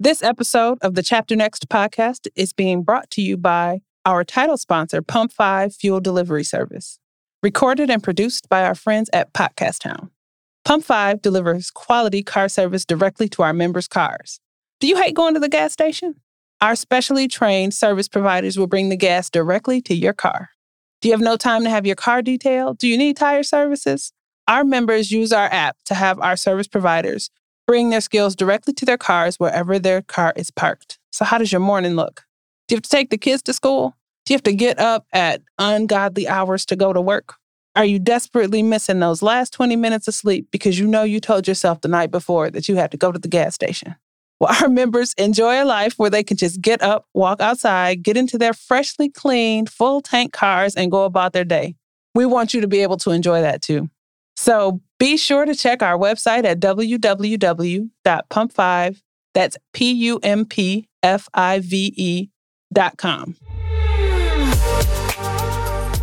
This episode of the Chapter Next podcast is being brought to you by our title sponsor, Pump 5 Fuel Delivery Service, recorded and produced by our friends at Podcast Town. Pump 5 delivers quality car service directly to our members' cars. Do you hate going to the gas station? Our specially trained service providers will bring the gas directly to your car. Do you have no time to have your car detailed? Do you need tire services? Our members use our app to have our service providers bring their skills directly to their cars wherever their car is parked. So, how does your morning look? Do you have to take the kids to school? Do you have to get up at ungodly hours to go to work? Are you desperately missing those last 20 minutes of sleep because you know you told yourself the night before that you had to go to the gas station? Well, our members enjoy a life where they can just get up, walk outside, get into their freshly cleaned, full tank cars, and go about their day. We want you to be able to enjoy that too. So be sure to check our website at www.pump5, that's P U M P F I V E dot com.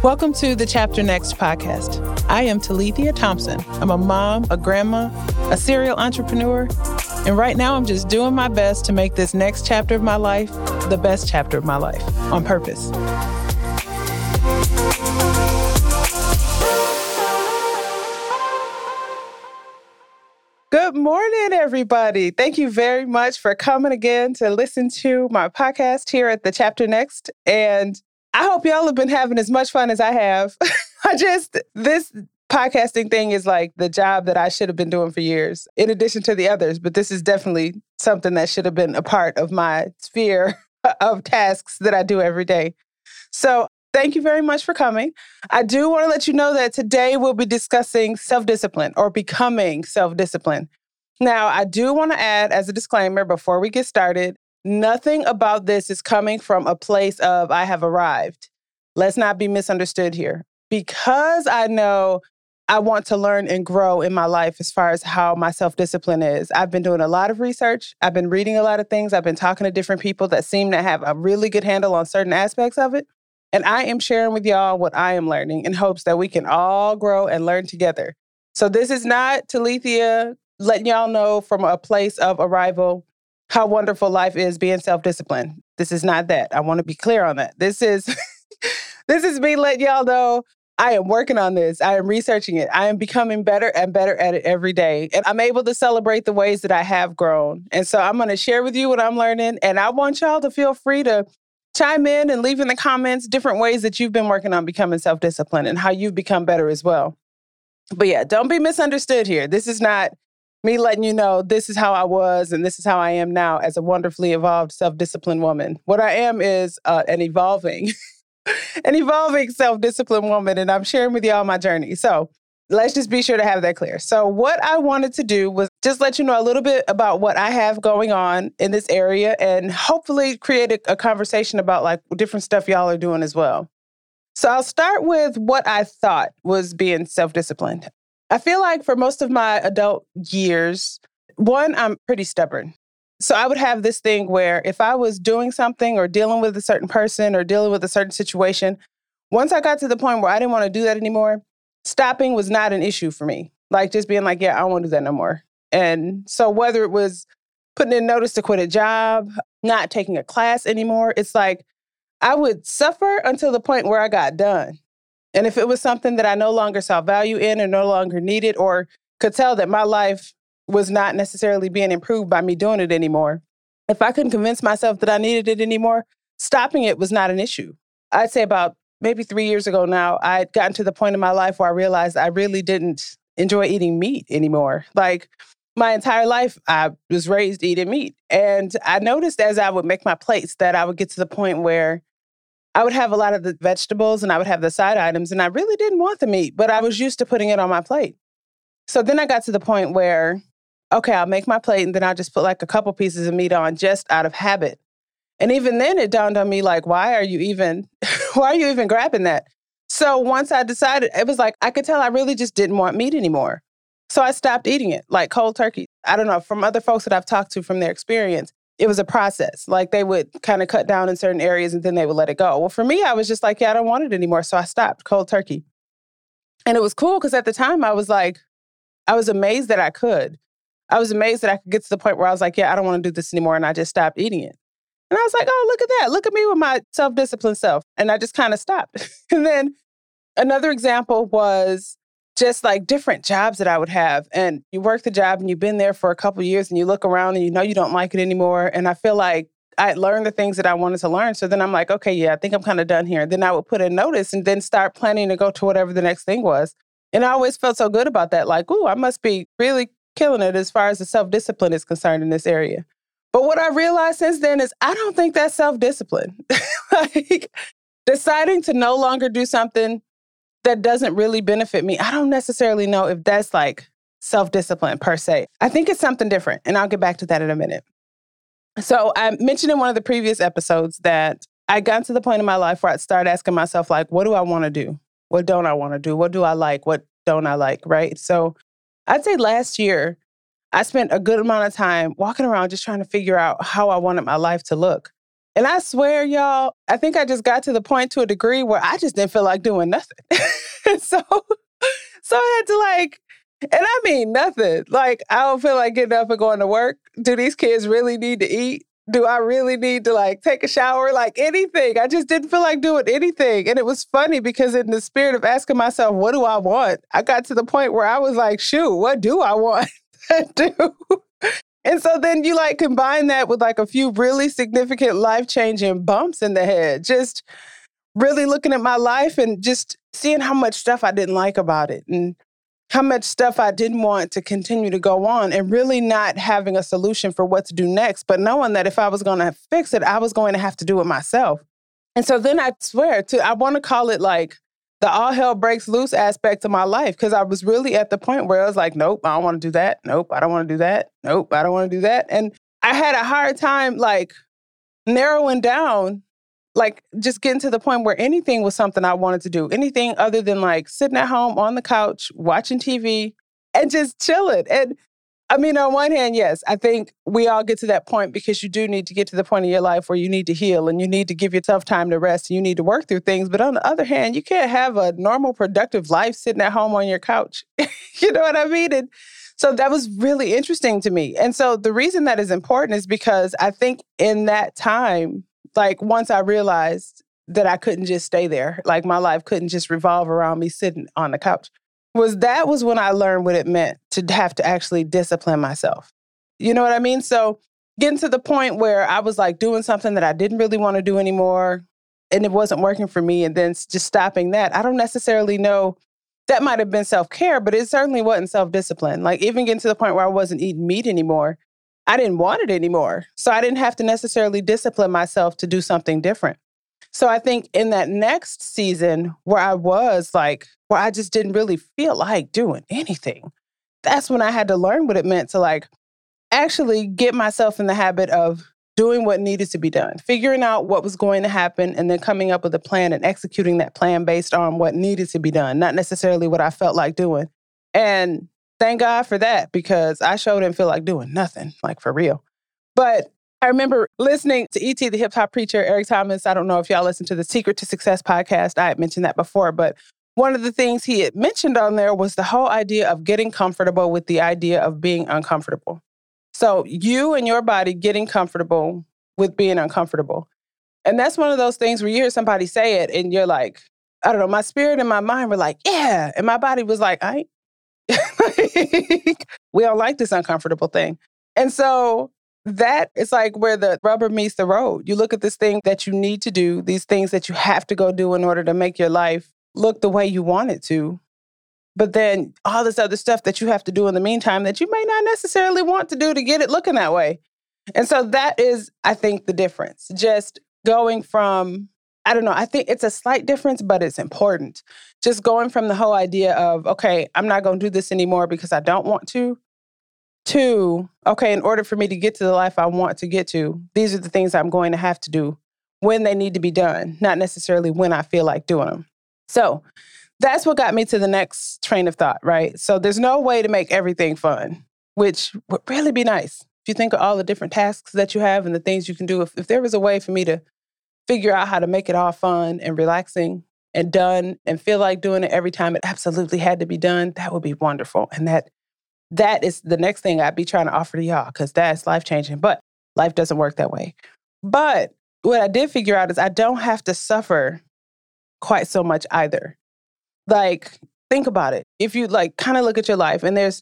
Welcome to the Chapter Next podcast. I am Talithia Thompson. I'm a mom, a grandma, a serial entrepreneur, and right now I'm just doing my best to make this next chapter of my life the best chapter of my life on purpose. Good morning, everybody. Thank you very much for coming again to listen to my podcast here at the Chapter Next. And I hope y'all have been having as much fun as I have. I just, this podcasting thing is like the job that I should have been doing for years, in addition to the others. But this is definitely something that should have been a part of my sphere of tasks that I do every day. So Thank you very much for coming. I do want to let you know that today we'll be discussing self discipline or becoming self discipline. Now, I do want to add as a disclaimer before we get started nothing about this is coming from a place of I have arrived. Let's not be misunderstood here. Because I know I want to learn and grow in my life as far as how my self discipline is. I've been doing a lot of research. I've been reading a lot of things. I've been talking to different people that seem to have a really good handle on certain aspects of it. And I am sharing with y'all what I am learning in hopes that we can all grow and learn together. So this is not Talithia letting y'all know from a place of arrival how wonderful life is being self-disciplined. This is not that. I want to be clear on that. This is this is me letting y'all know I am working on this. I am researching it. I am becoming better and better at it every day. And I'm able to celebrate the ways that I have grown. And so I'm going to share with you what I'm learning. And I want y'all to feel free to chime in and leave in the comments different ways that you've been working on becoming self disciplined and how you've become better as well. But yeah, don't be misunderstood here. This is not me letting you know this is how I was and this is how I am now as a wonderfully evolved self disciplined woman. What I am is uh, an evolving, an evolving self disciplined woman, and I'm sharing with y'all my journey. So let's just be sure to have that clear. So, what I wanted to do was just let you know a little bit about what I have going on in this area and hopefully create a, a conversation about like different stuff y'all are doing as well. So, I'll start with what I thought was being self disciplined. I feel like for most of my adult years, one, I'm pretty stubborn. So I would have this thing where if I was doing something or dealing with a certain person or dealing with a certain situation, once I got to the point where I didn't want to do that anymore, stopping was not an issue for me. Like just being like, yeah, I won't do that no more. And so whether it was putting in notice to quit a job, not taking a class anymore, it's like I would suffer until the point where I got done. And if it was something that I no longer saw value in or no longer needed or could tell that my life was not necessarily being improved by me doing it anymore, if I couldn't convince myself that I needed it anymore, stopping it was not an issue. I'd say about maybe three years ago now, I had gotten to the point in my life where I realized I really didn't enjoy eating meat anymore. Like my entire life, I was raised eating meat. And I noticed as I would make my plates that I would get to the point where I would have a lot of the vegetables and I would have the side items, and I really didn't want the meat, but I was used to putting it on my plate. So then I got to the point where, okay, I'll make my plate and then I'll just put like a couple pieces of meat on just out of habit. And even then it dawned on me like, why are you even why are you even grabbing that? So once I decided, it was like I could tell I really just didn't want meat anymore. So I stopped eating it, like cold turkey. I don't know, from other folks that I've talked to from their experience, it was a process. Like they would kind of cut down in certain areas and then they would let it go. Well, for me, I was just like, yeah, I don't want it anymore. So I stopped cold turkey. And it was cool because at the time I was like, I was amazed that I could. I was amazed that I could get to the point where I was like, yeah, I don't want to do this anymore. And I just stopped eating it. And I was like, oh, look at that. Look at me with my self disciplined self. And I just kind of stopped. and then another example was just like different jobs that I would have. And you work the job and you've been there for a couple years and you look around and you know you don't like it anymore. And I feel like I learned the things that I wanted to learn. So then I'm like, okay, yeah, I think I'm kind of done here. then I would put a notice and then start planning to go to whatever the next thing was. And I always felt so good about that. Like, ooh, I must be really killing it as far as the self discipline is concerned in this area. But what I realized since then is I don't think that's self discipline. like deciding to no longer do something that doesn't really benefit me, I don't necessarily know if that's like self discipline per se. I think it's something different. And I'll get back to that in a minute. So I mentioned in one of the previous episodes that I got to the point in my life where I started asking myself, like, what do I want to do? What don't I want to do? What do I like? What don't I like? Right. So I'd say last year, I spent a good amount of time walking around just trying to figure out how I wanted my life to look. And I swear, y'all, I think I just got to the point to a degree where I just didn't feel like doing nothing. so, so I had to like, and I mean nothing. Like, I don't feel like getting up and going to work. Do these kids really need to eat? Do I really need to like take a shower? Like anything. I just didn't feel like doing anything. And it was funny because, in the spirit of asking myself, what do I want? I got to the point where I was like, shoot, what do I want do? And so then you like combine that with like a few really significant life changing bumps in the head, just really looking at my life and just seeing how much stuff I didn't like about it and how much stuff I didn't want to continue to go on and really not having a solution for what to do next, but knowing that if I was going to fix it, I was going to have to do it myself. And so then I swear to, I want to call it like the all hell breaks loose aspect of my life because I was really at the point where I was like, nope, I don't want to do that. Nope, I don't want to do that. Nope, I don't want to do that. And I had a hard time like narrowing down, like just getting to the point where anything was something I wanted to do, anything other than like sitting at home on the couch, watching TV and just chilling. And I mean, on one hand, yes, I think we all get to that point because you do need to get to the point in your life where you need to heal and you need to give yourself time to rest and you need to work through things. But on the other hand, you can't have a normal, productive life sitting at home on your couch. you know what I mean? And so that was really interesting to me. And so the reason that is important is because I think in that time, like once I realized that I couldn't just stay there, like my life couldn't just revolve around me sitting on the couch was that was when I learned what it meant to have to actually discipline myself. You know what I mean? So getting to the point where I was like doing something that I didn't really want to do anymore and it wasn't working for me and then just stopping that. I don't necessarily know that might have been self-care, but it certainly wasn't self-discipline. Like even getting to the point where I wasn't eating meat anymore, I didn't want it anymore. So I didn't have to necessarily discipline myself to do something different. So I think in that next season where I was like, where I just didn't really feel like doing anything, that's when I had to learn what it meant to like actually get myself in the habit of doing what needed to be done, figuring out what was going to happen, and then coming up with a plan and executing that plan based on what needed to be done, not necessarily what I felt like doing. And thank God for that because I sure didn't feel like doing nothing, like for real. But I remember listening to E.T., the hip hop preacher, Eric Thomas. I don't know if y'all listen to the Secret to Success podcast. I had mentioned that before, but one of the things he had mentioned on there was the whole idea of getting comfortable with the idea of being uncomfortable. So, you and your body getting comfortable with being uncomfortable. And that's one of those things where you hear somebody say it and you're like, I don't know, my spirit and my mind were like, yeah. And my body was like, I we don't like this uncomfortable thing. And so that is like where the rubber meets the road. You look at this thing that you need to do, these things that you have to go do in order to make your life look the way you want it to. But then all this other stuff that you have to do in the meantime that you may not necessarily want to do to get it looking that way. And so that is, I think, the difference. Just going from, I don't know, I think it's a slight difference, but it's important. Just going from the whole idea of, okay, I'm not going to do this anymore because I don't want to, Two, okay, in order for me to get to the life I want to get to, these are the things I'm going to have to do when they need to be done, not necessarily when I feel like doing them. So that's what got me to the next train of thought, right? So there's no way to make everything fun, which would really be nice. If you think of all the different tasks that you have and the things you can do, if, if there was a way for me to figure out how to make it all fun and relaxing and done and feel like doing it every time it absolutely had to be done, that would be wonderful. And that that is the next thing I'd be trying to offer to y'all because that's life changing. But life doesn't work that way. But what I did figure out is I don't have to suffer quite so much either. Like, think about it. If you like kind of look at your life and there's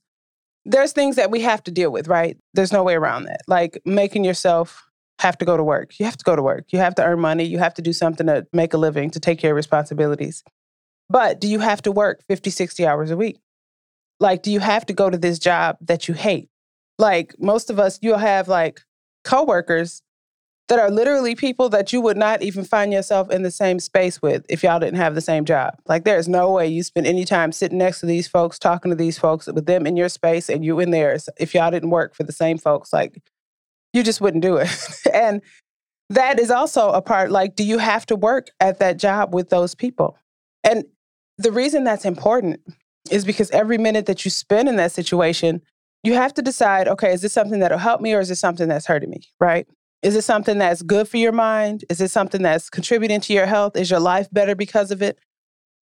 there's things that we have to deal with, right? There's no way around that. Like making yourself have to go to work. You have to go to work. You have to earn money. You have to do something to make a living, to take care of responsibilities. But do you have to work 50, 60 hours a week? Like, do you have to go to this job that you hate? Like, most of us, you'll have like coworkers that are literally people that you would not even find yourself in the same space with if y'all didn't have the same job. Like, there's no way you spend any time sitting next to these folks, talking to these folks with them in your space and you in theirs if y'all didn't work for the same folks. Like, you just wouldn't do it. and that is also a part like, do you have to work at that job with those people? And the reason that's important is because every minute that you spend in that situation, you have to decide okay, is this something that'll help me or is this something that's hurting me, right? Is it something that's good for your mind? Is it something that's contributing to your health? Is your life better because of it?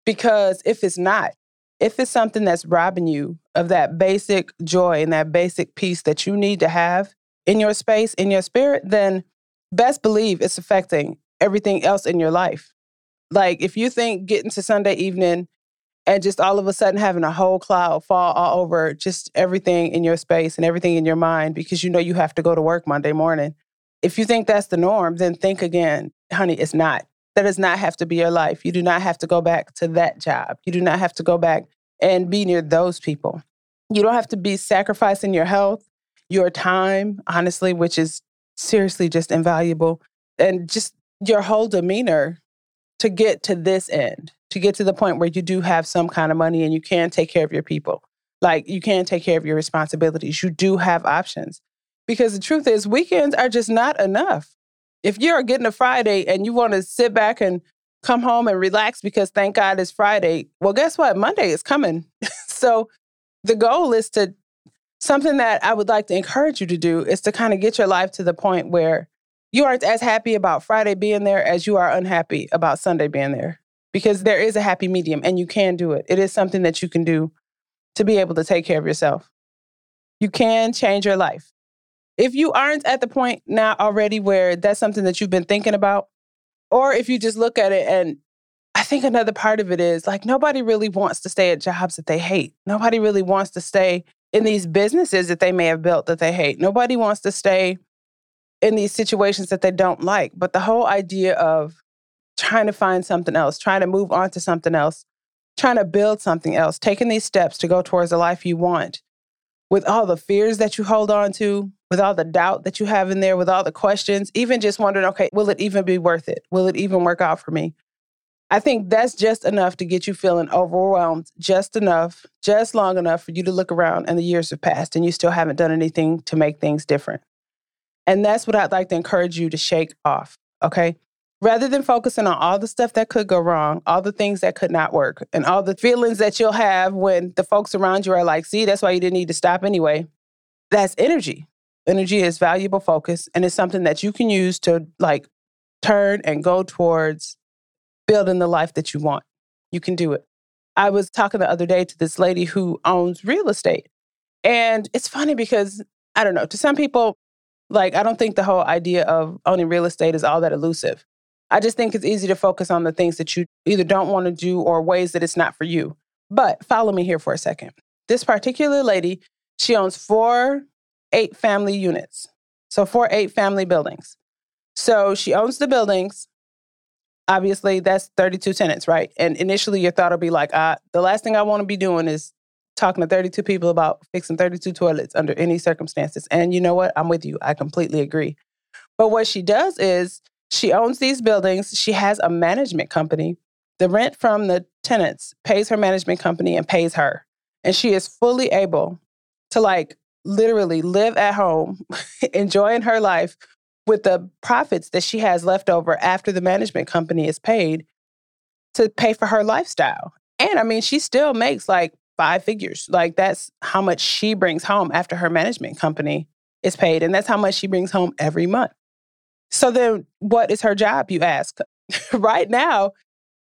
Because if it's not, if it's something that's robbing you of that basic joy and that basic peace that you need to have in your space, in your spirit, then best believe it's affecting everything else in your life. Like if you think getting to Sunday evening and just all of a sudden having a whole cloud fall all over just everything in your space and everything in your mind because you know you have to go to work Monday morning. If you think that's the norm, then think again. Honey, it's not. That does not have to be your life. You do not have to go back to that job. You do not have to go back and be near those people. You don't have to be sacrificing your health, your time, honestly, which is seriously just invaluable, and just your whole demeanor to get to this end, to get to the point where you do have some kind of money and you can take care of your people. Like you can take care of your responsibilities. You do have options. Because the truth is, weekends are just not enough. If you're getting a Friday and you want to sit back and come home and relax because thank God it's Friday, well, guess what? Monday is coming. so the goal is to something that I would like to encourage you to do is to kind of get your life to the point where you aren't as happy about Friday being there as you are unhappy about Sunday being there because there is a happy medium and you can do it. It is something that you can do to be able to take care of yourself. You can change your life. If you aren't at the point now already where that's something that you've been thinking about, or if you just look at it and I think another part of it is like nobody really wants to stay at jobs that they hate. Nobody really wants to stay in these businesses that they may have built that they hate. Nobody wants to stay in these situations that they don't like. But the whole idea of trying to find something else, trying to move on to something else, trying to build something else, taking these steps to go towards the life you want, with all the fears that you hold on to, with all the doubt that you have in there, with all the questions, even just wondering, okay, will it even be worth it? Will it even work out for me? I think that's just enough to get you feeling overwhelmed, just enough, just long enough for you to look around and the years have passed and you still haven't done anything to make things different. And that's what I'd like to encourage you to shake off, okay? Rather than focusing on all the stuff that could go wrong, all the things that could not work, and all the feelings that you'll have when the folks around you are like, see, that's why you didn't need to stop anyway. That's energy. Energy is valuable focus, and it's something that you can use to like turn and go towards building the life that you want. You can do it. I was talking the other day to this lady who owns real estate. And it's funny because I don't know, to some people, like, I don't think the whole idea of owning real estate is all that elusive. I just think it's easy to focus on the things that you either don't want to do or ways that it's not for you. But follow me here for a second. This particular lady, she owns four eight family units. So, four eight family buildings. So, she owns the buildings. Obviously, that's 32 tenants, right? And initially, your thought will be like, ah, the last thing I want to be doing is talking to 32 people about fixing 32 toilets under any circumstances. And you know what? I'm with you. I completely agree. But what she does is she owns these buildings, she has a management company. The rent from the tenants pays her management company and pays her. And she is fully able to like literally live at home, enjoying her life with the profits that she has left over after the management company is paid to pay for her lifestyle. And I mean, she still makes like five figures. Like that's how much she brings home after her management company is paid. And that's how much she brings home every month. So then what is her job, you ask? right now,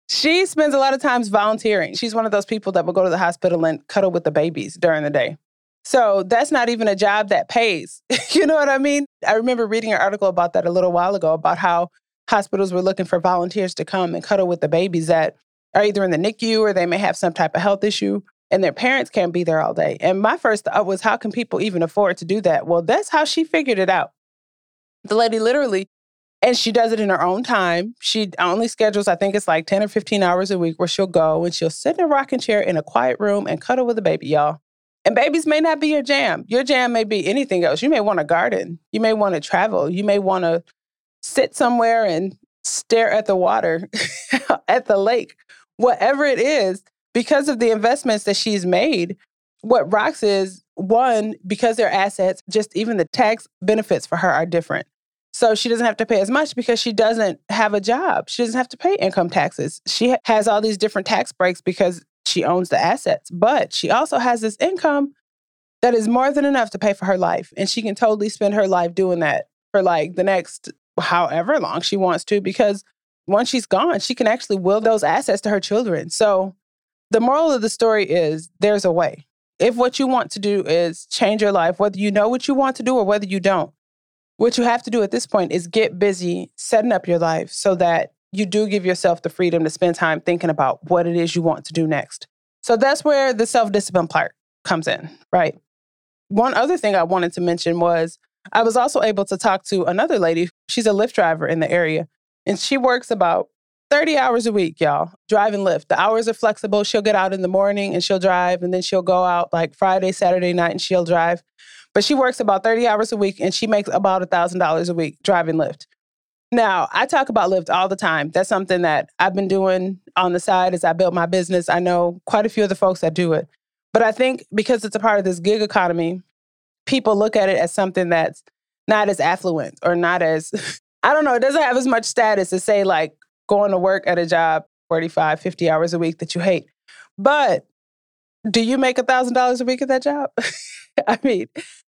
she spends a lot of times volunteering. She's one of those people that will go to the hospital and cuddle with the babies during the day. So that's not even a job that pays. you know what I mean? I remember reading an article about that a little while ago about how hospitals were looking for volunteers to come and cuddle with the babies that are either in the NICU or they may have some type of health issue and their parents can't be there all day. And my first thought was, how can people even afford to do that? Well, that's how she figured it out. The lady literally, and she does it in her own time. She only schedules, I think it's like 10 or 15 hours a week where she'll go and she'll sit in a rocking chair in a quiet room and cuddle with a baby, y'all. And babies may not be your jam. Your jam may be anything else. You may want to garden. You may want to travel. You may want to sit somewhere and stare at the water, at the lake, whatever it is, because of the investments that she's made. What rocks is one, because they're assets, just even the tax benefits for her are different. So she doesn't have to pay as much because she doesn't have a job. She doesn't have to pay income taxes. She has all these different tax breaks because she owns the assets, but she also has this income that is more than enough to pay for her life. And she can totally spend her life doing that for like the next however long she wants to, because once she's gone, she can actually will those assets to her children. So the moral of the story is there's a way. If what you want to do is change your life, whether you know what you want to do or whether you don't, what you have to do at this point is get busy setting up your life so that you do give yourself the freedom to spend time thinking about what it is you want to do next. So that's where the self discipline part comes in, right? One other thing I wanted to mention was I was also able to talk to another lady. She's a Lyft driver in the area, and she works about 30 hours a week, y'all, drive and Lyft. The hours are flexible. She'll get out in the morning and she'll drive, and then she'll go out like Friday, Saturday night, and she'll drive. But she works about 30 hours a week and she makes about $1,000 a week driving Lyft. Now, I talk about Lyft all the time. That's something that I've been doing on the side as I built my business. I know quite a few of the folks that do it. But I think because it's a part of this gig economy, people look at it as something that's not as affluent or not as, I don't know, it doesn't have as much status as, say, like going to work at a job 45, 50 hours a week that you hate. But do you make $1,000 a week at that job? I mean,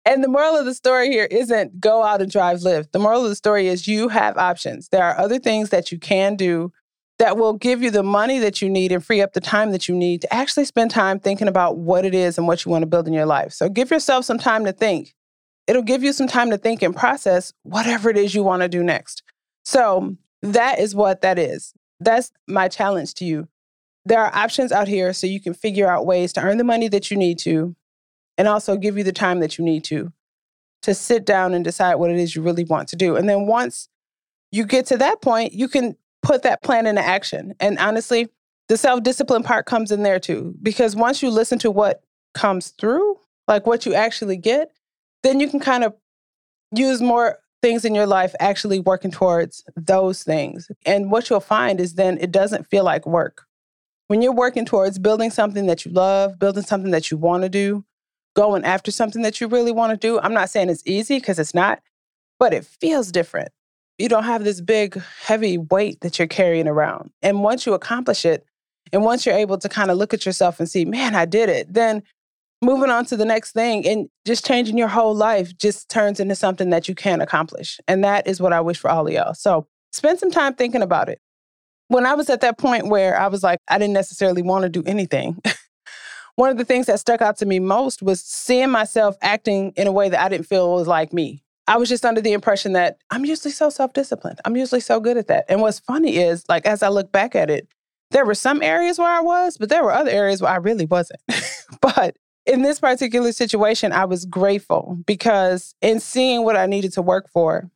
and the moral of the story here isn't go out and drive Lyft. The moral of the story is you have options. There are other things that you can do that will give you the money that you need and free up the time that you need to actually spend time thinking about what it is and what you want to build in your life. So give yourself some time to think. It'll give you some time to think and process whatever it is you want to do next. So that is what that is. That's my challenge to you. There are options out here so you can figure out ways to earn the money that you need to and also give you the time that you need to to sit down and decide what it is you really want to do. And then once you get to that point, you can put that plan into action. And honestly, the self-discipline part comes in there too because once you listen to what comes through, like what you actually get, then you can kind of use more things in your life actually working towards those things. And what you'll find is then it doesn't feel like work. When you're working towards building something that you love, building something that you want to do, going after something that you really want to do. I'm not saying it's easy because it's not, but it feels different. You don't have this big, heavy weight that you're carrying around. And once you accomplish it, and once you're able to kind of look at yourself and see, man, I did it, then moving on to the next thing and just changing your whole life just turns into something that you can accomplish. And that is what I wish for all of y'all. So spend some time thinking about it. When I was at that point where I was like, I didn't necessarily want to do anything, one of the things that stuck out to me most was seeing myself acting in a way that I didn't feel was like me. I was just under the impression that I'm usually so self disciplined. I'm usually so good at that. And what's funny is, like, as I look back at it, there were some areas where I was, but there were other areas where I really wasn't. but in this particular situation, I was grateful because in seeing what I needed to work for,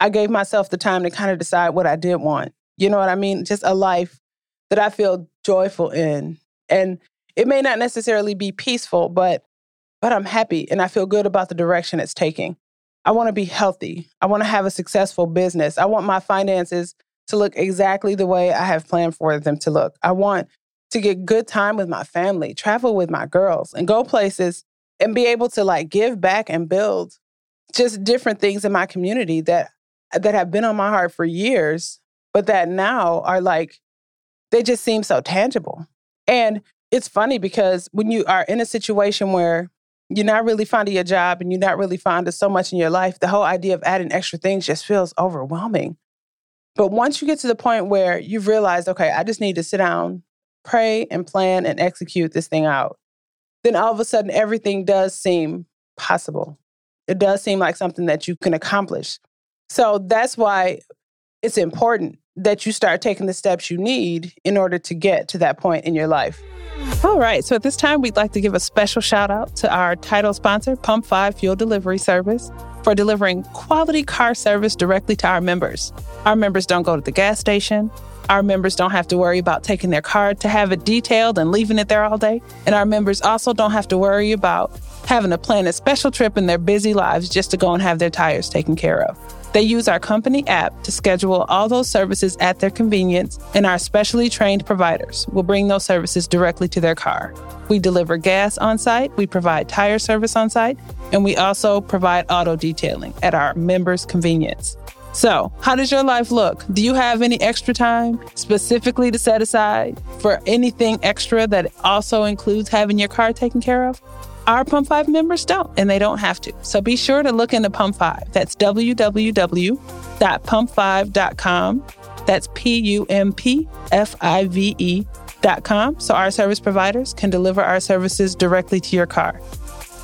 I gave myself the time to kind of decide what I did want. You know what I mean? Just a life that I feel joyful in. And it may not necessarily be peaceful, but but I'm happy and I feel good about the direction it's taking. I want to be healthy. I want to have a successful business. I want my finances to look exactly the way I have planned for them to look. I want to get good time with my family, travel with my girls, and go places and be able to like give back and build just different things in my community that that have been on my heart for years, but that now are like they just seem so tangible. And it's funny because when you are in a situation where you're not really finding your job and you're not really finding so much in your life, the whole idea of adding extra things just feels overwhelming. But once you get to the point where you've realized, okay, I just need to sit down, pray and plan and execute this thing out, then all of a sudden everything does seem possible. It does seem like something that you can accomplish. So that's why it's important that you start taking the steps you need in order to get to that point in your life. All right, so at this time, we'd like to give a special shout out to our title sponsor, Pump 5 Fuel Delivery Service, for delivering quality car service directly to our members. Our members don't go to the gas station. Our members don't have to worry about taking their car to have it detailed and leaving it there all day. And our members also don't have to worry about having to plan a special trip in their busy lives just to go and have their tires taken care of. They use our company app to schedule all those services at their convenience, and our specially trained providers will bring those services directly to their car. We deliver gas on site, we provide tire service on site, and we also provide auto detailing at our members' convenience. So, how does your life look? Do you have any extra time specifically to set aside for anything extra that also includes having your car taken care of? Our Pump 5 members don't, and they don't have to. So be sure to look into Pump 5. That's www.pump5.com. That's P U M P F I V E.com. So our service providers can deliver our services directly to your car.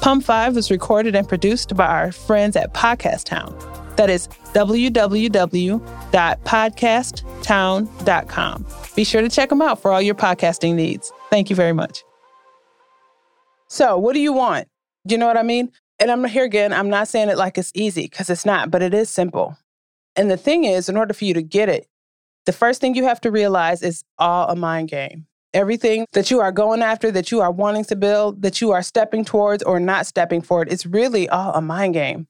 Pump 5 was recorded and produced by our friends at Podcast Town. That is www.podcasttown.com. Be sure to check them out for all your podcasting needs. Thank you very much. So, what do you want? You know what I mean? And I'm here again, I'm not saying it like it's easy because it's not, but it is simple. And the thing is, in order for you to get it, the first thing you have to realize is all a mind game. Everything that you are going after, that you are wanting to build, that you are stepping towards or not stepping forward, it's really all a mind game.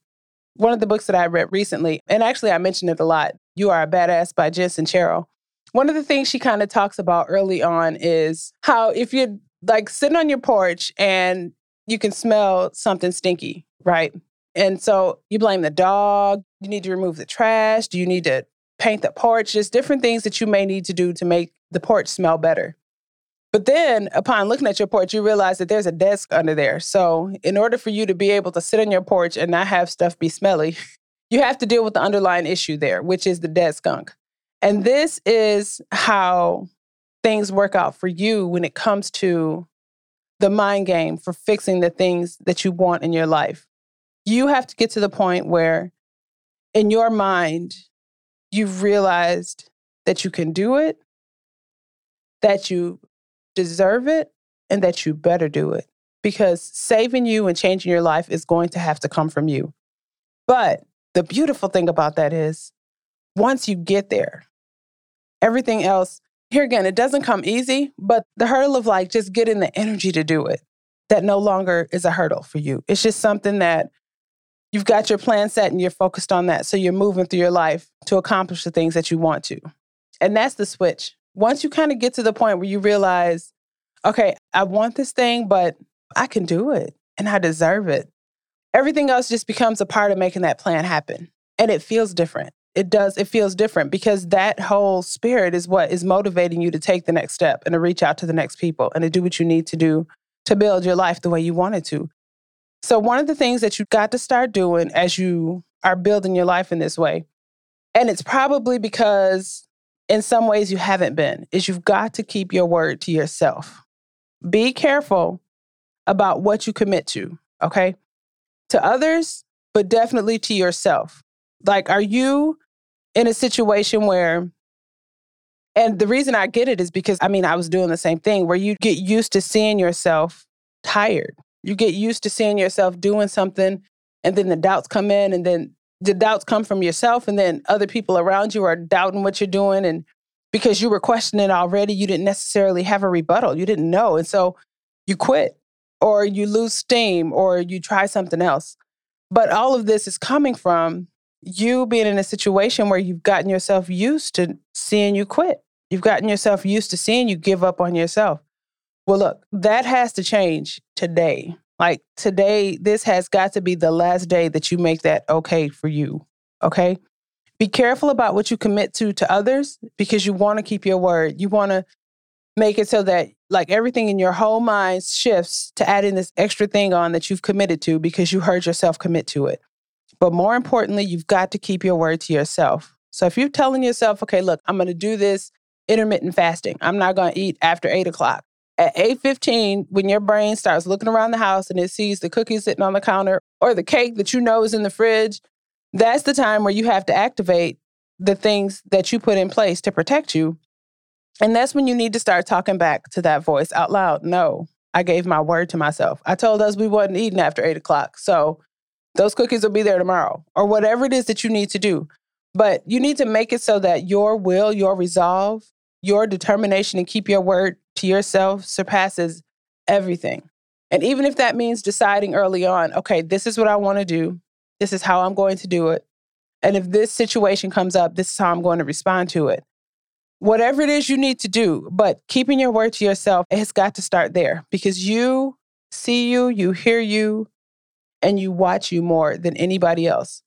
One of the books that I read recently, and actually I mentioned it a lot, You Are a Badass by Jen Sincero. One of the things she kind of talks about early on is how if you're like sitting on your porch and you can smell something stinky, right? And so you blame the dog. You need to remove the trash. Do you need to paint the porch? Just different things that you may need to do to make the porch smell better. But then, upon looking at your porch, you realize that there's a desk under there. So, in order for you to be able to sit on your porch and not have stuff be smelly, you have to deal with the underlying issue there, which is the dead skunk. And this is how things work out for you when it comes to the mind game for fixing the things that you want in your life. You have to get to the point where, in your mind, you've realized that you can do it, that you deserve it, and that you better do it. Because saving you and changing your life is going to have to come from you. But the beautiful thing about that is, once you get there, everything else here again, it doesn't come easy, but the hurdle of like just getting the energy to do it, that no longer is a hurdle for you. It's just something that you've got your plan set and you're focused on that. So you're moving through your life to accomplish the things that you want to. And that's the switch. Once you kind of get to the point where you realize, okay, I want this thing, but I can do it and I deserve it. Everything else just becomes a part of making that plan happen. And it feels different it does it feels different because that whole spirit is what is motivating you to take the next step and to reach out to the next people and to do what you need to do to build your life the way you wanted to so one of the things that you got to start doing as you are building your life in this way and it's probably because in some ways you haven't been is you've got to keep your word to yourself. Be careful about what you commit to okay? To others but definitely to yourself. Like, are you in a situation where, and the reason I get it is because I mean, I was doing the same thing where you get used to seeing yourself tired. You get used to seeing yourself doing something, and then the doubts come in, and then the doubts come from yourself, and then other people around you are doubting what you're doing. And because you were questioning already, you didn't necessarily have a rebuttal. You didn't know. And so you quit, or you lose steam, or you try something else. But all of this is coming from you being in a situation where you've gotten yourself used to seeing you quit. You've gotten yourself used to seeing you give up on yourself. Well, look, that has to change today. Like today, this has got to be the last day that you make that okay for you. Okay. Be careful about what you commit to to others because you want to keep your word. You want to make it so that like everything in your whole mind shifts to adding this extra thing on that you've committed to because you heard yourself commit to it. But more importantly, you've got to keep your word to yourself. So if you're telling yourself, okay, look, I'm going to do this intermittent fasting, I'm not going to eat after eight o'clock. At 8:15, when your brain starts looking around the house and it sees the cookies sitting on the counter or the cake that you know is in the fridge, that's the time where you have to activate the things that you put in place to protect you. And that's when you need to start talking back to that voice out loud. No, I gave my word to myself. I told us we wasn't eating after eight o'clock. So those cookies will be there tomorrow or whatever it is that you need to do. But you need to make it so that your will, your resolve, your determination to keep your word to yourself surpasses everything. And even if that means deciding early on, okay, this is what I want to do, this is how I'm going to do it. And if this situation comes up, this is how I'm going to respond to it. Whatever it is you need to do, but keeping your word to yourself, it's got to start there because you see you, you hear you, and you watch you more than anybody else.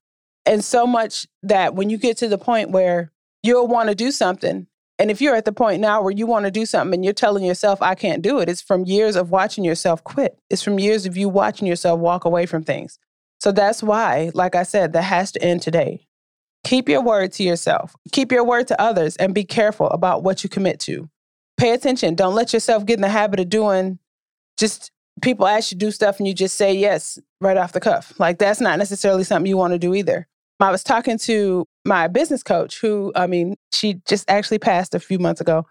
And so much that when you get to the point where you'll want to do something and if you're at the point now where you want to do something and you're telling yourself, I can't do it, it's from years of watching yourself quit. It's from years of you watching yourself walk away from things. So that's why, like I said, that has to end today. Keep your word to yourself, keep your word to others, and be careful about what you commit to. Pay attention. Don't let yourself get in the habit of doing just people ask you to do stuff and you just say yes right off the cuff. Like that's not necessarily something you want to do either. I was talking to my business coach, who, I mean, she just actually passed a few months ago.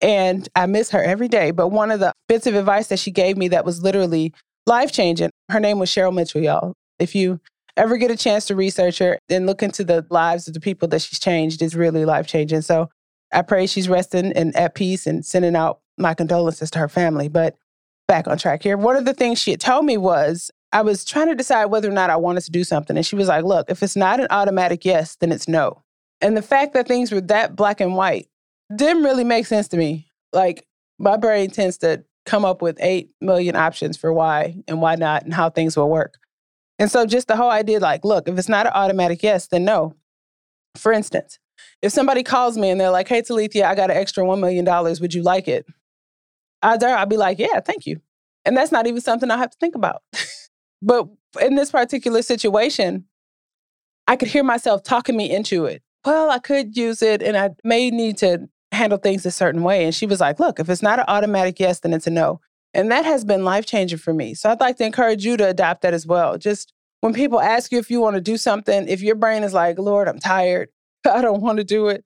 And I miss her every day. But one of the bits of advice that she gave me that was literally life changing, her name was Cheryl Mitchell, y'all. If you ever get a chance to research her and look into the lives of the people that she's changed, it's really life changing. So I pray she's resting and at peace and sending out my condolences to her family. But back on track here. One of the things she had told me was I was trying to decide whether or not I wanted to do something. And she was like, look, if it's not an automatic yes, then it's no. And the fact that things were that black and white didn't really make sense to me. Like, my brain tends to come up with 8 million options for why and why not and how things will work. And so, just the whole idea like, look, if it's not an automatic yes, then no. For instance, if somebody calls me and they're like, hey, Talithia, I got an extra $1 million, would you like it? I'd be like, yeah, thank you. And that's not even something I have to think about. But in this particular situation, I could hear myself talking me into it. Well, I could use it and I may need to handle things a certain way. And she was like, look, if it's not an automatic yes, then it's a no. And that has been life changing for me. So I'd like to encourage you to adopt that as well. Just when people ask you if you want to do something, if your brain is like, Lord, I'm tired, I don't want to do it,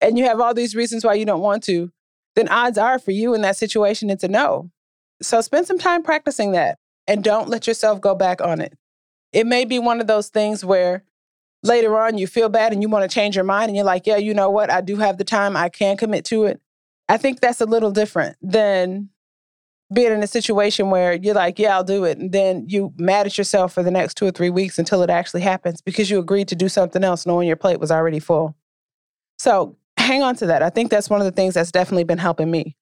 and you have all these reasons why you don't want to, then odds are for you in that situation, it's a no. So spend some time practicing that and don't let yourself go back on it. It may be one of those things where later on you feel bad and you want to change your mind and you're like, yeah, you know what? I do have the time. I can commit to it. I think that's a little different than being in a situation where you're like, yeah, I'll do it. And then you mad at yourself for the next two or three weeks until it actually happens because you agreed to do something else knowing your plate was already full. So hang on to that. I think that's one of the things that's definitely been helping me.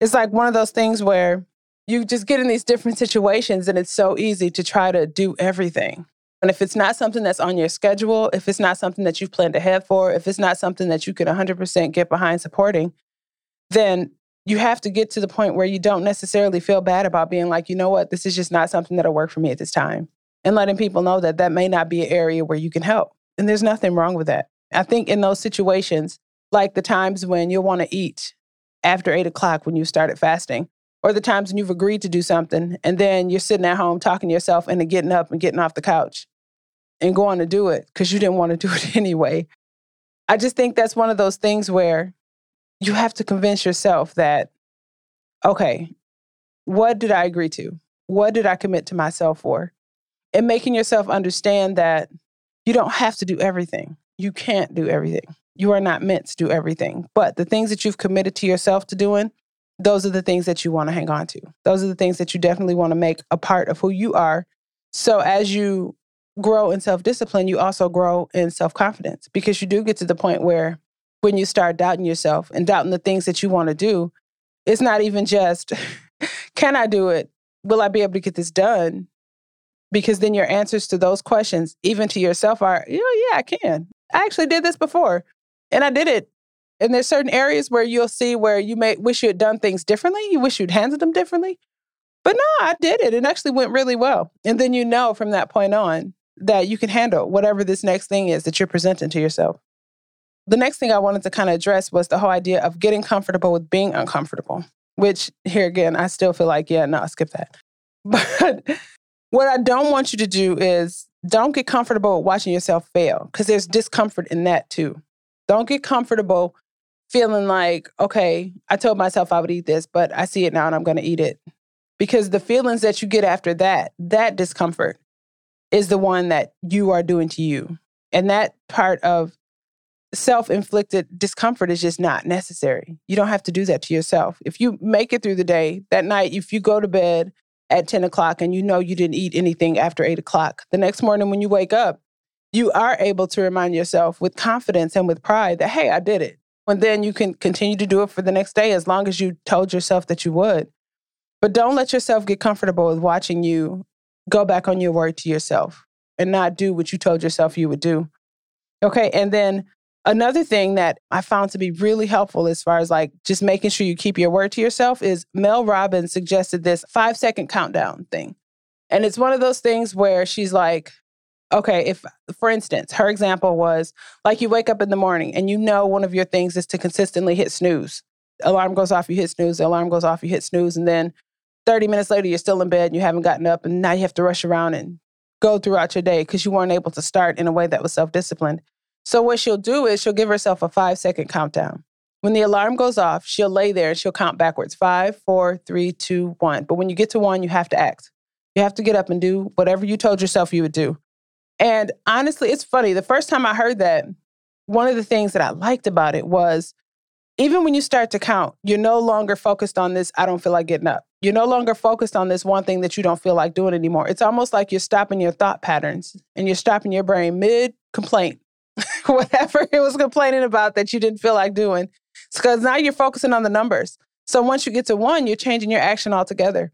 It's like one of those things where you just get in these different situations and it's so easy to try to do everything. And if it's not something that's on your schedule, if it's not something that you've planned ahead for, if it's not something that you can 100% get behind supporting, then you have to get to the point where you don't necessarily feel bad about being like, you know what, this is just not something that'll work for me at this time. And letting people know that that may not be an area where you can help. And there's nothing wrong with that. I think in those situations, like the times when you'll want to eat after eight o'clock when you started fasting, or the times when you've agreed to do something and then you're sitting at home talking to yourself into getting up and getting off the couch and going to do it because you didn't want to do it anyway. I just think that's one of those things where you have to convince yourself that, okay, what did I agree to? What did I commit to myself for? And making yourself understand that you don't have to do everything. You can't do everything. You are not meant to do everything. But the things that you've committed to yourself to doing, those are the things that you want to hang on to. Those are the things that you definitely want to make a part of who you are. So as you grow in self discipline, you also grow in self confidence because you do get to the point where when you start doubting yourself and doubting the things that you want to do, it's not even just, can I do it? Will I be able to get this done? Because then your answers to those questions, even to yourself, are, know, yeah, I can. I actually did this before and I did it and there's certain areas where you'll see where you may wish you had done things differently. You wish you'd handled them differently. But no, I did it. It actually went really well. And then you know from that point on that you can handle whatever this next thing is that you're presenting to yourself. The next thing I wanted to kind of address was the whole idea of getting comfortable with being uncomfortable. which here again, I still feel like, yeah, no, skip that. But what I don't want you to do is don't get comfortable watching yourself fail because there's discomfort in that too. Don't get comfortable feeling like, okay, I told myself I would eat this, but I see it now and I'm going to eat it. Because the feelings that you get after that, that discomfort is the one that you are doing to you. And that part of self inflicted discomfort is just not necessary. You don't have to do that to yourself. If you make it through the day, that night, if you go to bed at 10 o'clock and you know you didn't eat anything after 8 o'clock, the next morning when you wake up, you are able to remind yourself with confidence and with pride that, hey, I did it. And then you can continue to do it for the next day as long as you told yourself that you would. But don't let yourself get comfortable with watching you go back on your word to yourself and not do what you told yourself you would do. Okay. And then Another thing that I found to be really helpful as far as like just making sure you keep your word to yourself is Mel Robbins suggested this five second countdown thing. And it's one of those things where she's like, okay, if, for instance, her example was like you wake up in the morning and you know one of your things is to consistently hit snooze. Alarm goes off, you hit snooze, the alarm goes off, you hit snooze. And then 30 minutes later, you're still in bed and you haven't gotten up. And now you have to rush around and go throughout your day because you weren't able to start in a way that was self disciplined. So what she'll do is she'll give herself a five second countdown. When the alarm goes off, she'll lay there and she'll count backwards five, four, three, two, one. But when you get to one, you have to act. You have to get up and do whatever you told yourself you would do. And honestly, it's funny. The first time I heard that, one of the things that I liked about it was even when you start to count, you're no longer focused on this, I don't feel like getting up. You're no longer focused on this one thing that you don't feel like doing anymore. It's almost like you're stopping your thought patterns and you're stopping your brain mid complaint whatever it was complaining about that you didn't feel like doing. Because now you're focusing on the numbers. So once you get to one, you're changing your action altogether.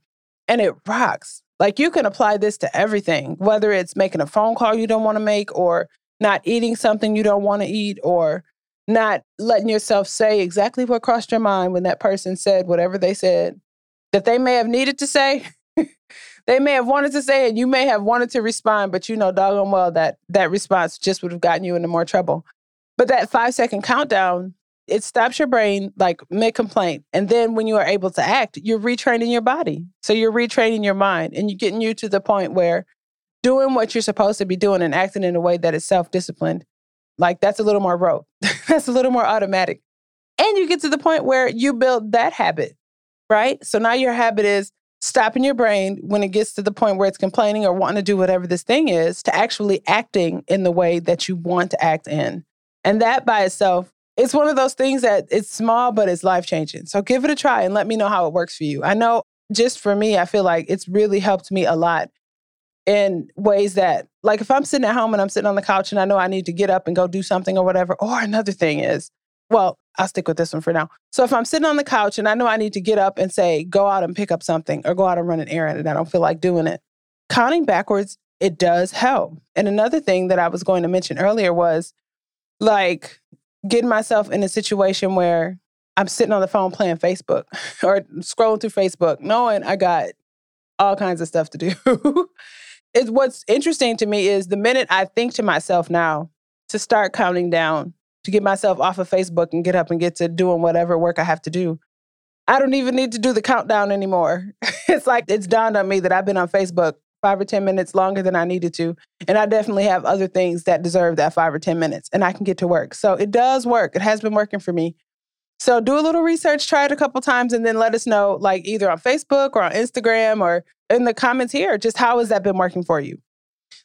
And it rocks. Like you can apply this to everything, whether it's making a phone call you don't want to make, or not eating something you don't want to eat, or not letting yourself say exactly what crossed your mind when that person said whatever they said that they may have needed to say. they may have wanted to say it, you may have wanted to respond, but you know doggone well that that response just would have gotten you into more trouble. But that five second countdown, it stops your brain like mid complaint. And then when you are able to act, you're retraining your body. So you're retraining your mind and you're getting you to the point where doing what you're supposed to be doing and acting in a way that is self disciplined, like that's a little more rote. that's a little more automatic. And you get to the point where you build that habit, right? So now your habit is stopping your brain when it gets to the point where it's complaining or wanting to do whatever this thing is to actually acting in the way that you want to act in. And that by itself, it's one of those things that it's small, but it's life changing. So give it a try and let me know how it works for you. I know just for me, I feel like it's really helped me a lot in ways that, like, if I'm sitting at home and I'm sitting on the couch and I know I need to get up and go do something or whatever, or another thing is, well, I'll stick with this one for now. So if I'm sitting on the couch and I know I need to get up and say, go out and pick up something or go out and run an errand and I don't feel like doing it, counting backwards, it does help. And another thing that I was going to mention earlier was like getting myself in a situation where I'm sitting on the phone playing Facebook or scrolling through Facebook, knowing I got all kinds of stuff to do. it's what's interesting to me is the minute I think to myself now to start counting down to get myself off of Facebook and get up and get to doing whatever work I have to do. I don't even need to do the countdown anymore. it's like it's dawned on me that I've been on Facebook five or 10 minutes longer than I needed to. And I definitely have other things that deserve that five or 10 minutes and I can get to work. So it does work. It has been working for me. So do a little research, try it a couple times, and then let us know, like either on Facebook or on Instagram or in the comments here, just how has that been working for you?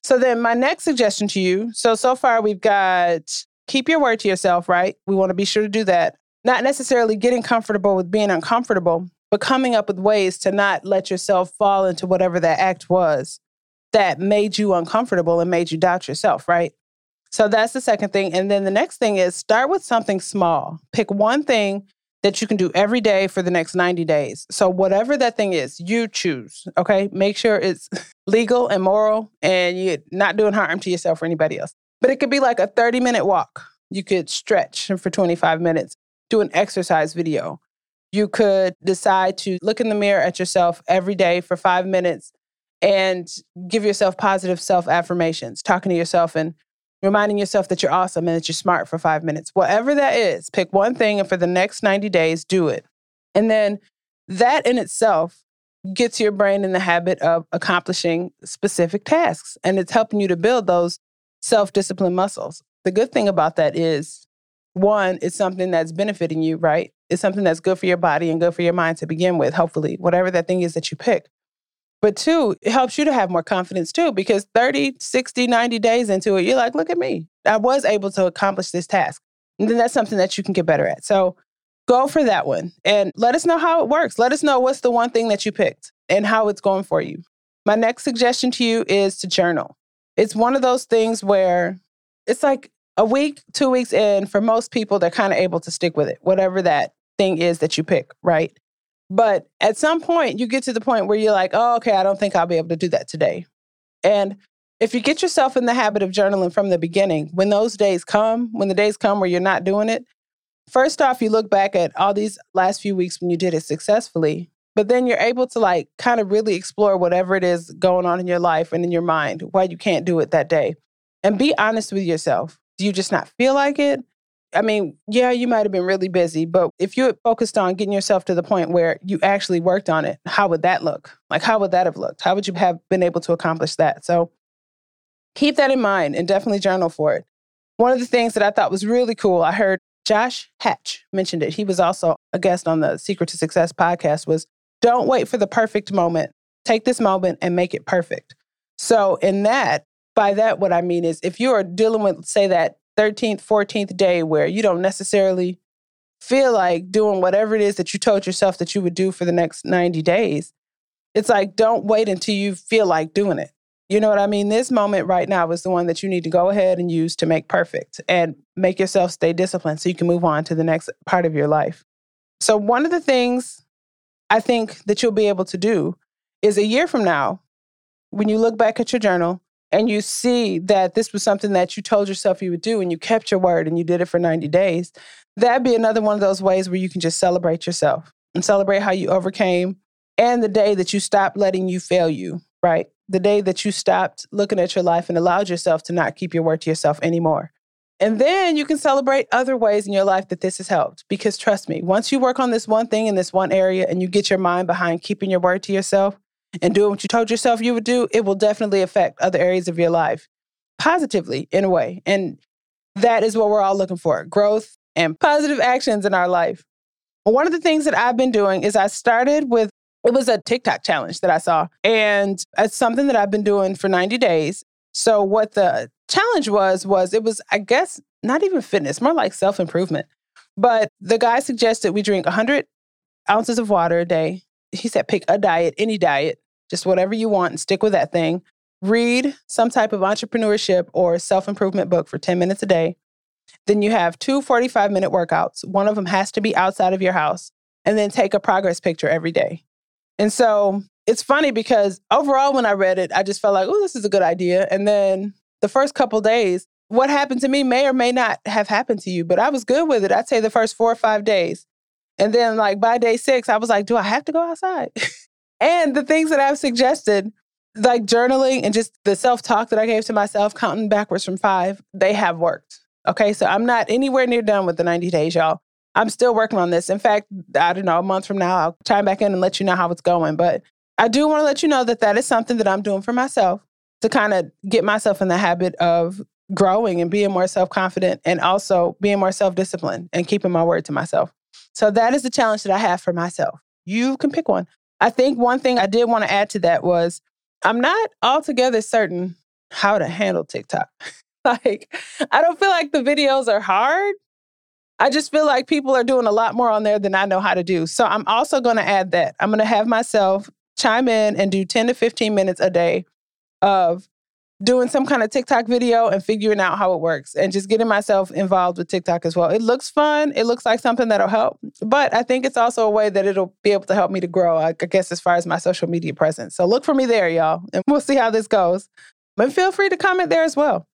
So then my next suggestion to you. So so far we've got keep your word to yourself, right? We want to be sure to do that. Not necessarily getting comfortable with being uncomfortable, but coming up with ways to not let yourself fall into whatever that act was that made you uncomfortable and made you doubt yourself, right? So that's the second thing. And then the next thing is start with something small. Pick one thing that you can do every day for the next 90 days. So, whatever that thing is, you choose, okay? Make sure it's legal and moral and you're not doing harm to yourself or anybody else. But it could be like a 30 minute walk. You could stretch for 25 minutes, do an exercise video. You could decide to look in the mirror at yourself every day for five minutes and give yourself positive self affirmations, talking to yourself and reminding yourself that you're awesome and that you're smart for five minutes. Whatever that is, pick one thing and for the next 90 days, do it. And then that in itself gets your brain in the habit of accomplishing specific tasks. And it's helping you to build those self discipline muscles. The good thing about that is one, it's something that's benefiting you, right? It's something that's good for your body and good for your mind to begin with, hopefully, whatever that thing is that you pick. But two, it helps you to have more confidence too, because 30, 60, 90 days into it, you're like, look at me. I was able to accomplish this task. And then that's something that you can get better at. So go for that one and let us know how it works. Let us know what's the one thing that you picked and how it's going for you. My next suggestion to you is to journal. It's one of those things where it's like a week, two weeks in, for most people, they're kind of able to stick with it, whatever that thing is that you pick, right? But at some point, you get to the point where you're like, oh, okay, I don't think I'll be able to do that today. And if you get yourself in the habit of journaling from the beginning, when those days come, when the days come where you're not doing it, first off, you look back at all these last few weeks when you did it successfully, but then you're able to like kind of really explore whatever it is going on in your life and in your mind, why you can't do it that day. And be honest with yourself. Do you just not feel like it? I mean, yeah, you might have been really busy, but if you had focused on getting yourself to the point where you actually worked on it, how would that look? Like, how would that have looked? How would you have been able to accomplish that? So keep that in mind and definitely journal for it. One of the things that I thought was really cool, I heard Josh Hatch mentioned it. He was also a guest on the Secret to Success podcast was don't wait for the perfect moment. Take this moment and make it perfect. So in that, by that, what I mean is if you are dealing with, say, that 13th, 14th day where you don't necessarily feel like doing whatever it is that you told yourself that you would do for the next 90 days, it's like don't wait until you feel like doing it. You know what I mean? This moment right now is the one that you need to go ahead and use to make perfect and make yourself stay disciplined so you can move on to the next part of your life. So, one of the things I think that you'll be able to do is a year from now, when you look back at your journal, and you see that this was something that you told yourself you would do and you kept your word and you did it for 90 days, that'd be another one of those ways where you can just celebrate yourself and celebrate how you overcame and the day that you stopped letting you fail you, right? The day that you stopped looking at your life and allowed yourself to not keep your word to yourself anymore. And then you can celebrate other ways in your life that this has helped. Because trust me, once you work on this one thing in this one area and you get your mind behind keeping your word to yourself, and doing what you told yourself you would do, it will definitely affect other areas of your life positively in a way. And that is what we're all looking for growth and positive actions in our life. One of the things that I've been doing is I started with it was a TikTok challenge that I saw, and it's something that I've been doing for 90 days. So, what the challenge was, was it was, I guess, not even fitness, more like self improvement. But the guy suggested we drink 100 ounces of water a day, he said, pick a diet, any diet, just whatever you want and stick with that thing. Read some type of entrepreneurship or self improvement book for 10 minutes a day. Then you have two 45 minute workouts. One of them has to be outside of your house. And then take a progress picture every day. And so it's funny because overall, when I read it, I just felt like, oh, this is a good idea. And then the first couple days, what happened to me may or may not have happened to you, but I was good with it. I'd say the first four or five days. And then, like, by day six, I was like, do I have to go outside? and the things that I've suggested, like journaling and just the self talk that I gave to myself, counting backwards from five, they have worked. Okay. So I'm not anywhere near done with the 90 days, y'all. I'm still working on this. In fact, I don't know, a month from now, I'll chime back in and let you know how it's going. But I do want to let you know that that is something that I'm doing for myself to kind of get myself in the habit of growing and being more self confident and also being more self disciplined and keeping my word to myself. So that is the challenge that I have for myself. You can pick one. I think one thing I did want to add to that was I'm not altogether certain how to handle TikTok. like, I don't feel like the videos are hard. I just feel like people are doing a lot more on there than I know how to do. So I'm also going to add that. I'm going to have myself chime in and do 10 to 15 minutes a day of doing some kind of TikTok video and figuring out how it works and just getting myself involved with TikTok as well. It looks fun. It looks like something that'll help, but I think it's also a way that it'll be able to help me to grow, I guess, as far as my social media presence. So look for me there, y'all, and we'll see how this goes. But feel free to comment there as well.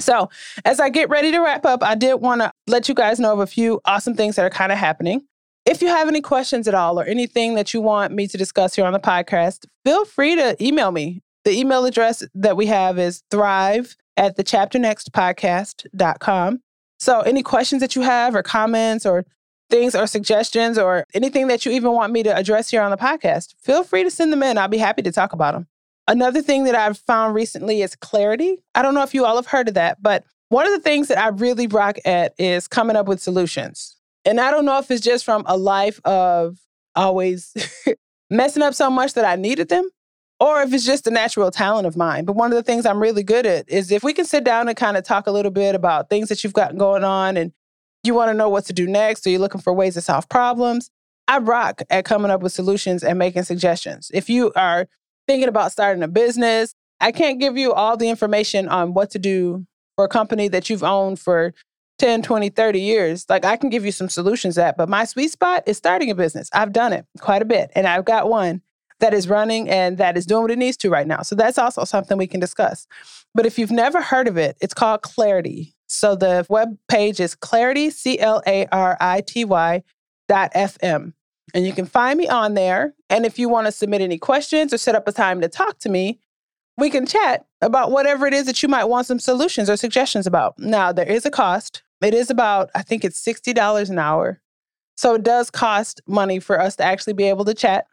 So, as I get ready to wrap up, I did want to let you guys know of a few awesome things that are kind of happening. If you have any questions at all or anything that you want me to discuss here on the podcast, feel free to email me the email address that we have is thrive at the chapternextpodcast.com. So any questions that you have or comments or things or suggestions or anything that you even want me to address here on the podcast, feel free to send them in. I'll be happy to talk about them. Another thing that I've found recently is clarity. I don't know if you all have heard of that, but one of the things that I really rock at is coming up with solutions. And I don't know if it's just from a life of always messing up so much that I needed them, or if it's just a natural talent of mine. But one of the things I'm really good at is if we can sit down and kind of talk a little bit about things that you've got going on and you want to know what to do next, or you're looking for ways to solve problems, I rock at coming up with solutions and making suggestions. If you are thinking about starting a business, I can't give you all the information on what to do for a company that you've owned for 10, 20, 30 years. Like I can give you some solutions at, but my sweet spot is starting a business. I've done it quite a bit. And I've got one that is running and that is doing what it needs to right now. So that's also something we can discuss. But if you've never heard of it, it's called Clarity. So the web page is clarity, C L A R I T Y dot FM. And you can find me on there. And if you want to submit any questions or set up a time to talk to me, we can chat about whatever it is that you might want some solutions or suggestions about. Now, there is a cost. It is about, I think it's $60 an hour. So it does cost money for us to actually be able to chat.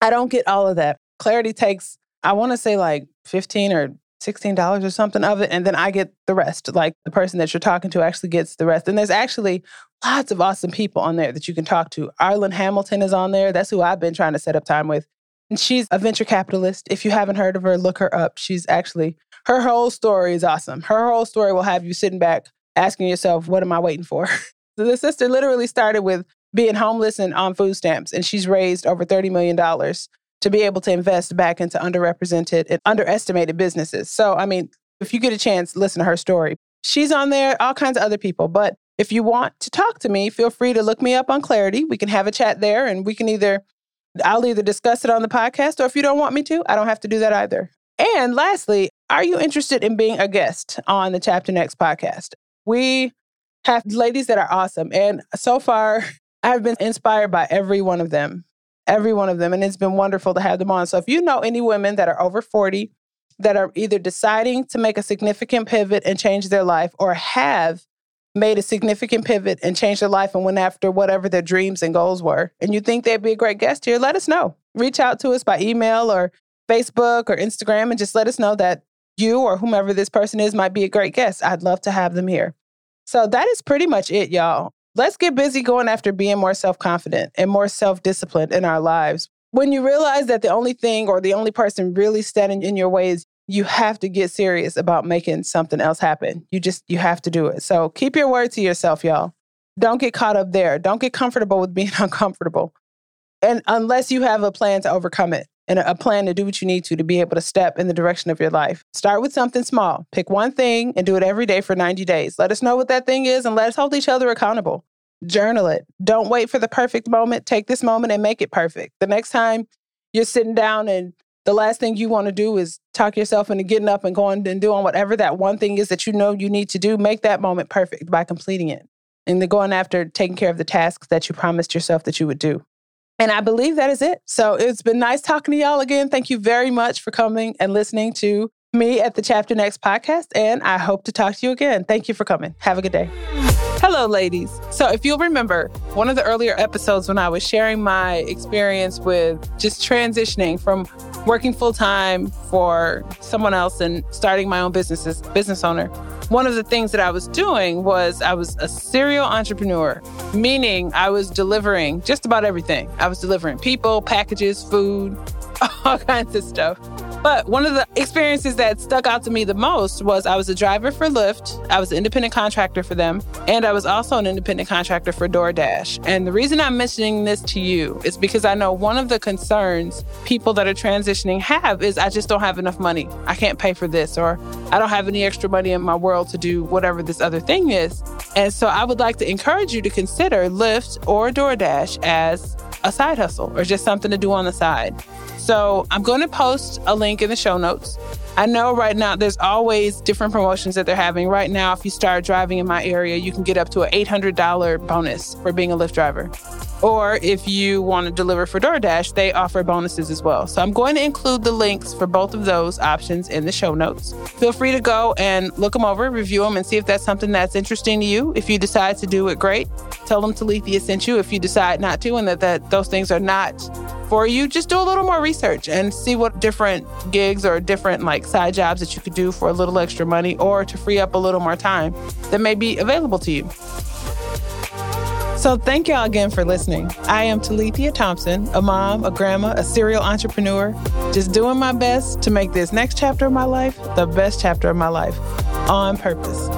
I don't get all of that. Clarity takes, I want to say like 15 or $16 or something of it. And then I get the rest. Like the person that you're talking to actually gets the rest. And there's actually lots of awesome people on there that you can talk to. Arlan Hamilton is on there. That's who I've been trying to set up time with. And she's a venture capitalist. If you haven't heard of her, look her up. She's actually, her whole story is awesome. Her whole story will have you sitting back asking yourself, what am I waiting for? So the sister literally started with being homeless and on food stamps, and she's raised over $30 million to be able to invest back into underrepresented and underestimated businesses. So, I mean, if you get a chance, listen to her story. She's on there, all kinds of other people. But if you want to talk to me, feel free to look me up on Clarity. We can have a chat there and we can either, I'll either discuss it on the podcast or if you don't want me to, I don't have to do that either. And lastly, are you interested in being a guest on the Chapter Next podcast? We have ladies that are awesome. And so far, I've been inspired by every one of them, every one of them. And it's been wonderful to have them on. So if you know any women that are over 40 that are either deciding to make a significant pivot and change their life or have made a significant pivot and changed their life and went after whatever their dreams and goals were, and you think they'd be a great guest here, let us know. Reach out to us by email or Facebook or Instagram and just let us know that you or whomever this person is might be a great guest. I'd love to have them here. So that is pretty much it, y'all. Let's get busy going after being more self confident and more self disciplined in our lives. When you realize that the only thing or the only person really standing in your way is you have to get serious about making something else happen. You just, you have to do it. So keep your word to yourself, y'all. Don't get caught up there. Don't get comfortable with being uncomfortable. And unless you have a plan to overcome it and a plan to do what you need to to be able to step in the direction of your life. Start with something small. Pick one thing and do it every day for 90 days. Let us know what that thing is and let us hold each other accountable. Journal it. Don't wait for the perfect moment. Take this moment and make it perfect. The next time you're sitting down and the last thing you want to do is talk yourself into getting up and going and doing whatever that one thing is that you know you need to do. Make that moment perfect by completing it and then going after taking care of the tasks that you promised yourself that you would do. And I believe that is it. So it's been nice talking to y'all again. Thank you very much for coming and listening to me at the Chapter Next podcast. And I hope to talk to you again. Thank you for coming. Have a good day. Hello, ladies. So, if you'll remember, one of the earlier episodes when I was sharing my experience with just transitioning from working full time for someone else and starting my own business as business owner, one of the things that I was doing was I was a serial entrepreneur, meaning I was delivering just about everything. I was delivering people, packages, food, all kinds of stuff. But one of the experiences that stuck out to me the most was I was a driver for Lyft, I was an independent contractor for them, and I was also an independent contractor for DoorDash. And the reason I'm mentioning this to you is because I know one of the concerns people that are transitioning have is I just don't have enough money. I can't pay for this, or I don't have any extra money in my world to do whatever this other thing is. And so I would like to encourage you to consider Lyft or DoorDash as a side hustle or just something to do on the side. So I'm going to post a link in the show notes. I know right now there's always different promotions that they're having. Right now, if you start driving in my area, you can get up to an $800 bonus for being a Lyft driver. Or if you want to deliver for DoorDash, they offer bonuses as well. So I'm going to include the links for both of those options in the show notes. Feel free to go and look them over, review them, and see if that's something that's interesting to you. If you decide to do it, great. Tell them to Talithia sent you. If you decide not to and that, that those things are not for you, just do a little more research and see what different gigs or different like side jobs that you could do for a little extra money or to free up a little more time that may be available to you. So, thank y'all again for listening. I am Talithia Thompson, a mom, a grandma, a serial entrepreneur, just doing my best to make this next chapter of my life the best chapter of my life on purpose.